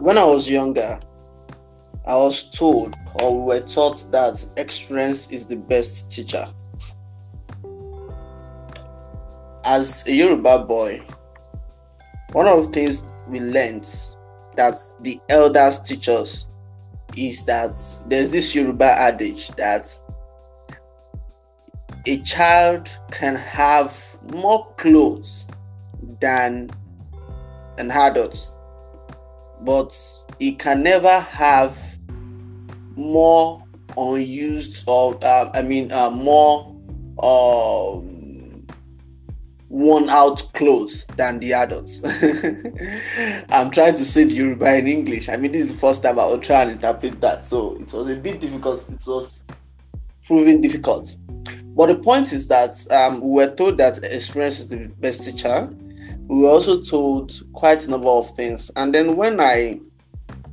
when I was younger, I was told or we were taught that experience is the best teacher. As a Yoruba boy, one of the things we learned that the elders teach us is that there's this Yoruba adage that a child can have more clothes than an adult, but he can never have more unused or uh, I mean uh, more um, worn out clothes than the adults. I'm trying to say the Yoruba in English. I mean, this is the first time I will try and interpret that, so it was a bit difficult. It was proving difficult. But the point is that um, we were told that experience is the best teacher. We were also told quite a number of things. And then when I,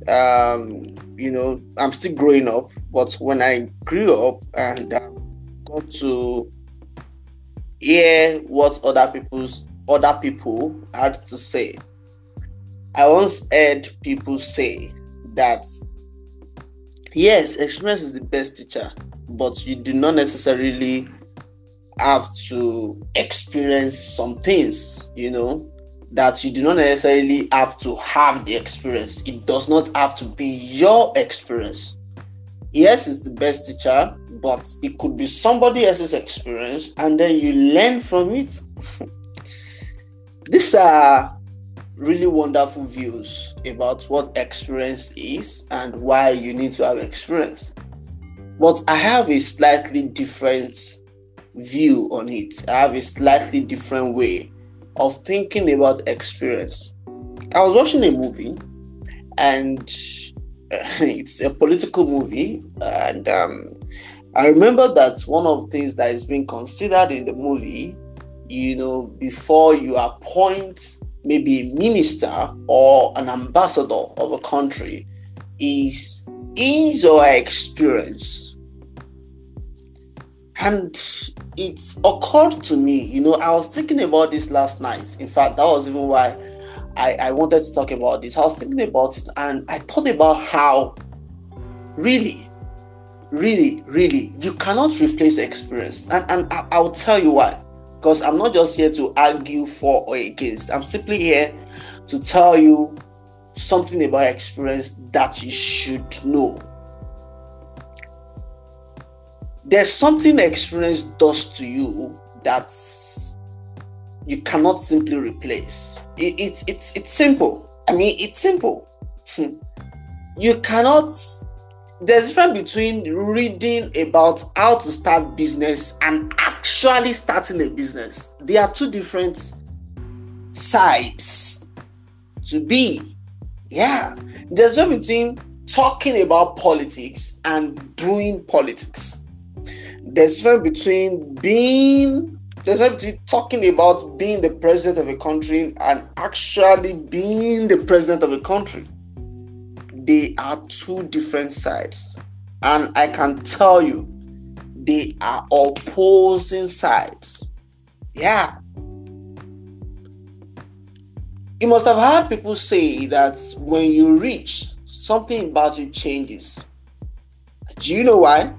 um, you know, I'm still growing up, but when I grew up and um, got to hear what other people's other people had to say, I once heard people say that yes, experience is the best teacher but you do not necessarily have to experience some things, you know, that you do not necessarily have to have the experience. It does not have to be your experience. Yes, it's the best teacher, but it could be somebody else's experience, and then you learn from it. These are really wonderful views about what experience is and why you need to have experience. But I have a slightly different view on it. I have a slightly different way of thinking about experience. I was watching a movie and it's a political movie and um, I remember that one of the things that is being considered in the movie, you know, before you appoint maybe a minister or an ambassador of a country, is his or experience and it occurred to me, you know, I was thinking about this last night. In fact, that was even why I, I wanted to talk about this. I was thinking about it and I thought about how really, really, really, you cannot replace experience. And, and I, I'll tell you why. Because I'm not just here to argue for or against, I'm simply here to tell you something about experience that you should know there's something experience does to you that you cannot simply replace. It, it, it's it's simple. I mean, it's simple. Hmm. you cannot. There's a difference between reading about how to start business and actually starting a business. They are two different sides to be. Yeah, there's a difference between talking about politics and doing politics there's a difference between being there's a between talking about being the president of a country and actually being the president of a country. They are two different sides. And I can tell you, they are opposing sides. Yeah. You must have heard people say that when you reach, something about you changes. Do you know why?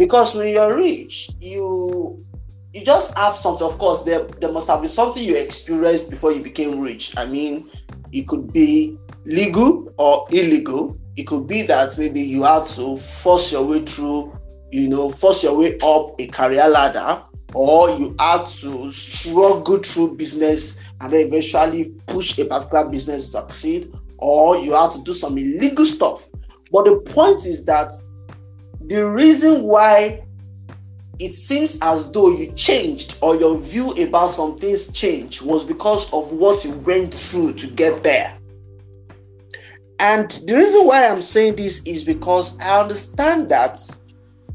Because when you're rich you you just have something. Of course there there must have been something you experienced before you became rich. I mean it could be legal or illegal. It could be that maybe you had to force your way through you know force your way up a career ladder or you had to struggle through business and then eventually push a particular business to succeed or you had to do some illegal stuff. But the point is that the reason why it seems as though you changed or your view about some things changed was because of what you went through to get there. And the reason why I'm saying this is because I understand that,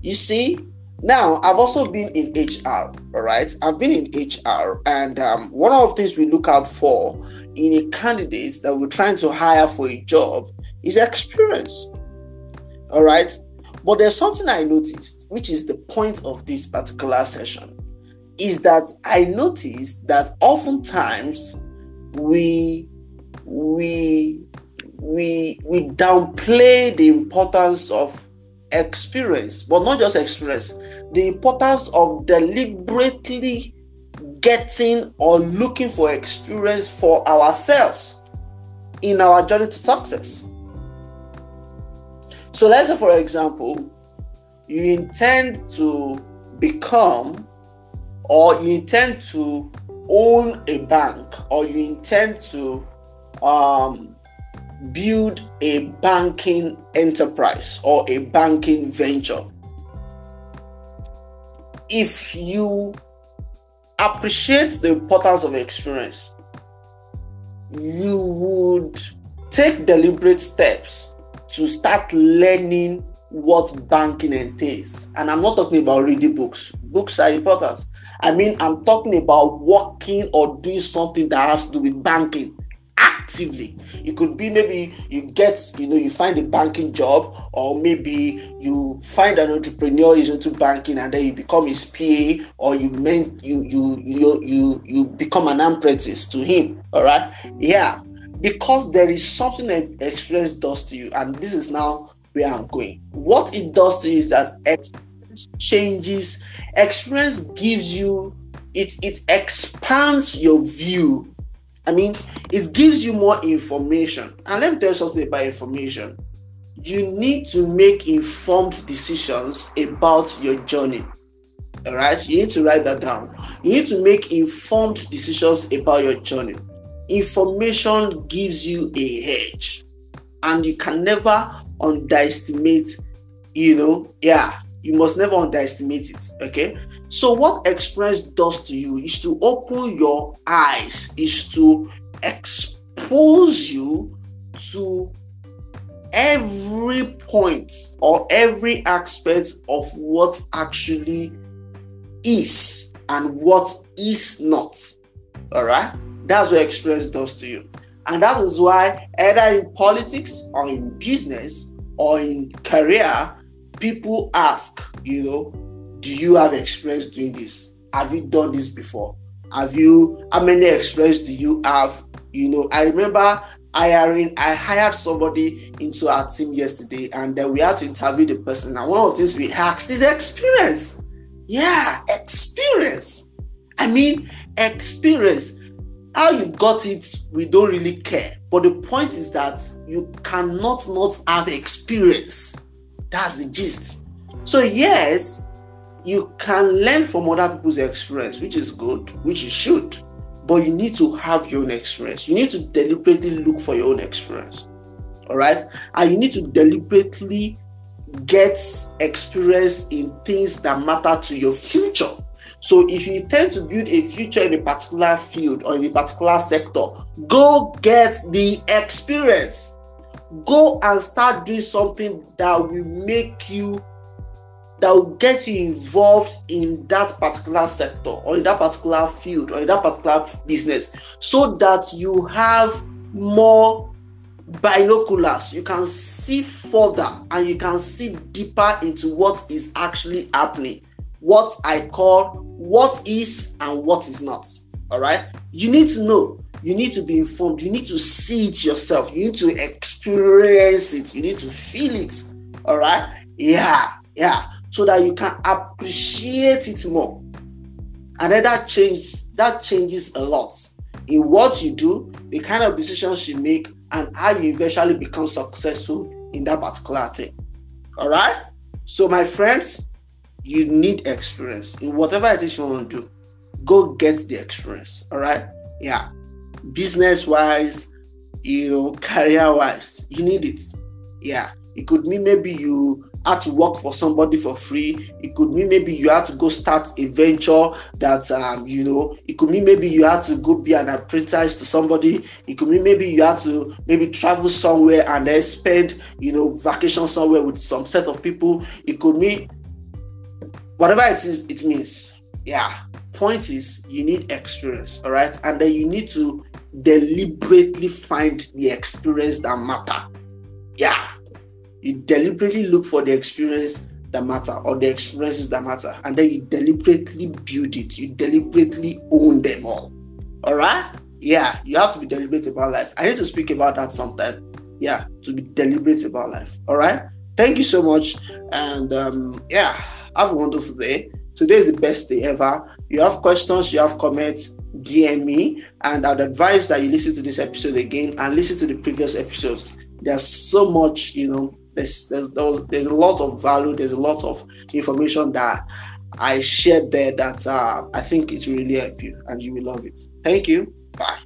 you see, now I've also been in HR, all right? I've been in HR, and um, one of the things we look out for in a candidate that we're trying to hire for a job is experience, all right? But there's something I noticed, which is the point of this particular session, is that I noticed that oftentimes we we we we downplay the importance of experience, but not just experience, the importance of deliberately getting or looking for experience for ourselves in our journey to success. So let's say, for example, you intend to become or you intend to own a bank or you intend to um, build a banking enterprise or a banking venture. If you appreciate the importance of experience, you would take deliberate steps to start learning what banking entails. And I'm not talking about reading books, books are important. I mean, I'm talking about working or doing something that has to do with banking actively. It could be maybe you get, you know, you find a banking job, or maybe you find an entrepreneur is into banking and then you become his PA, or you meant you you you you you become an apprentice to him. All right, yeah, because there is something that experience does to you, and this is now where I'm going. What it does to you is that experience changes. Experience gives you it it expands your view I mean, it gives you more information. And let me tell you something about information. You need to make informed decisions about your journey. All right, you need to write that down. You need to make informed decisions about your journey. Information gives you a edge, and you can never underestimate, you know, yeah, you must never underestimate it. Okay. So, what experience does to you is to open your eyes, is to expose you to every point or every aspect of what actually is and what is not. All right. That's what experience does to you. And that is why, either in politics or in business or in career, people ask, you know, do you have experience doing this? Have you done this before? Have you, how many experience do you have? You know, I remember hiring, I hired somebody into our team yesterday, and then we had to interview the person. And one of the things we asked is experience. Yeah, experience. I mean, experience. How you got it, we don't really care. But the point is that you cannot not have experience that's the gist. So, yes, you can learn from other people's experience, which is good, which you should, but you need to have your own experience. You need to deliberately look for your own experience. All right. And you need to deliberately get experience in things that matter to your future. So if you intend to build a future in a particular field or in a particular sector, go get the experience. Go and start doing something that will make you that will get you involved in that particular sector or in that particular field or in that particular business so that you have more binoculars. You can see further and you can see deeper into what is actually happening what i call what is and what is not all right you need to know you need to be informed. You need to see it yourself. You need to experience it. You need to feel it. All right. Yeah. Yeah. So that you can appreciate it more. And then that changes that changes a lot in what you do, the kind of decisions you make, and how you eventually become successful in that particular thing. All right. So, my friends, you need experience in whatever it is you want to do. Go get the experience. All right. Yeah business wise, you know, career wise. You need it. Yeah. It could mean maybe you had to work for somebody for free. It could mean maybe you had to go start a venture that um, you know, it could mean maybe you had to go be an apprentice to somebody. It could mean maybe you had to maybe travel somewhere and then spend, you know, vacation somewhere with some set of people. It could mean whatever it is it means. Yeah. Point is you need experience, all right? And then you need to deliberately find the experience that matter. Yeah. You deliberately look for the experience that matter or the experiences that matter. And then you deliberately build it. You deliberately own them all. All right? Yeah, you have to be deliberate about life. I need to speak about that sometime. yeah, to be deliberate about life. All right. Thank you so much. And um, yeah, have a wonderful day. Today is the best day ever. You have questions, you have comments, DM me. And I'd advise that you listen to this episode again and listen to the previous episodes. There's so much, you know, there's there's there's a lot of value, there's a lot of information that I shared there that uh, I think it will really help you and you will love it. Thank you. Bye.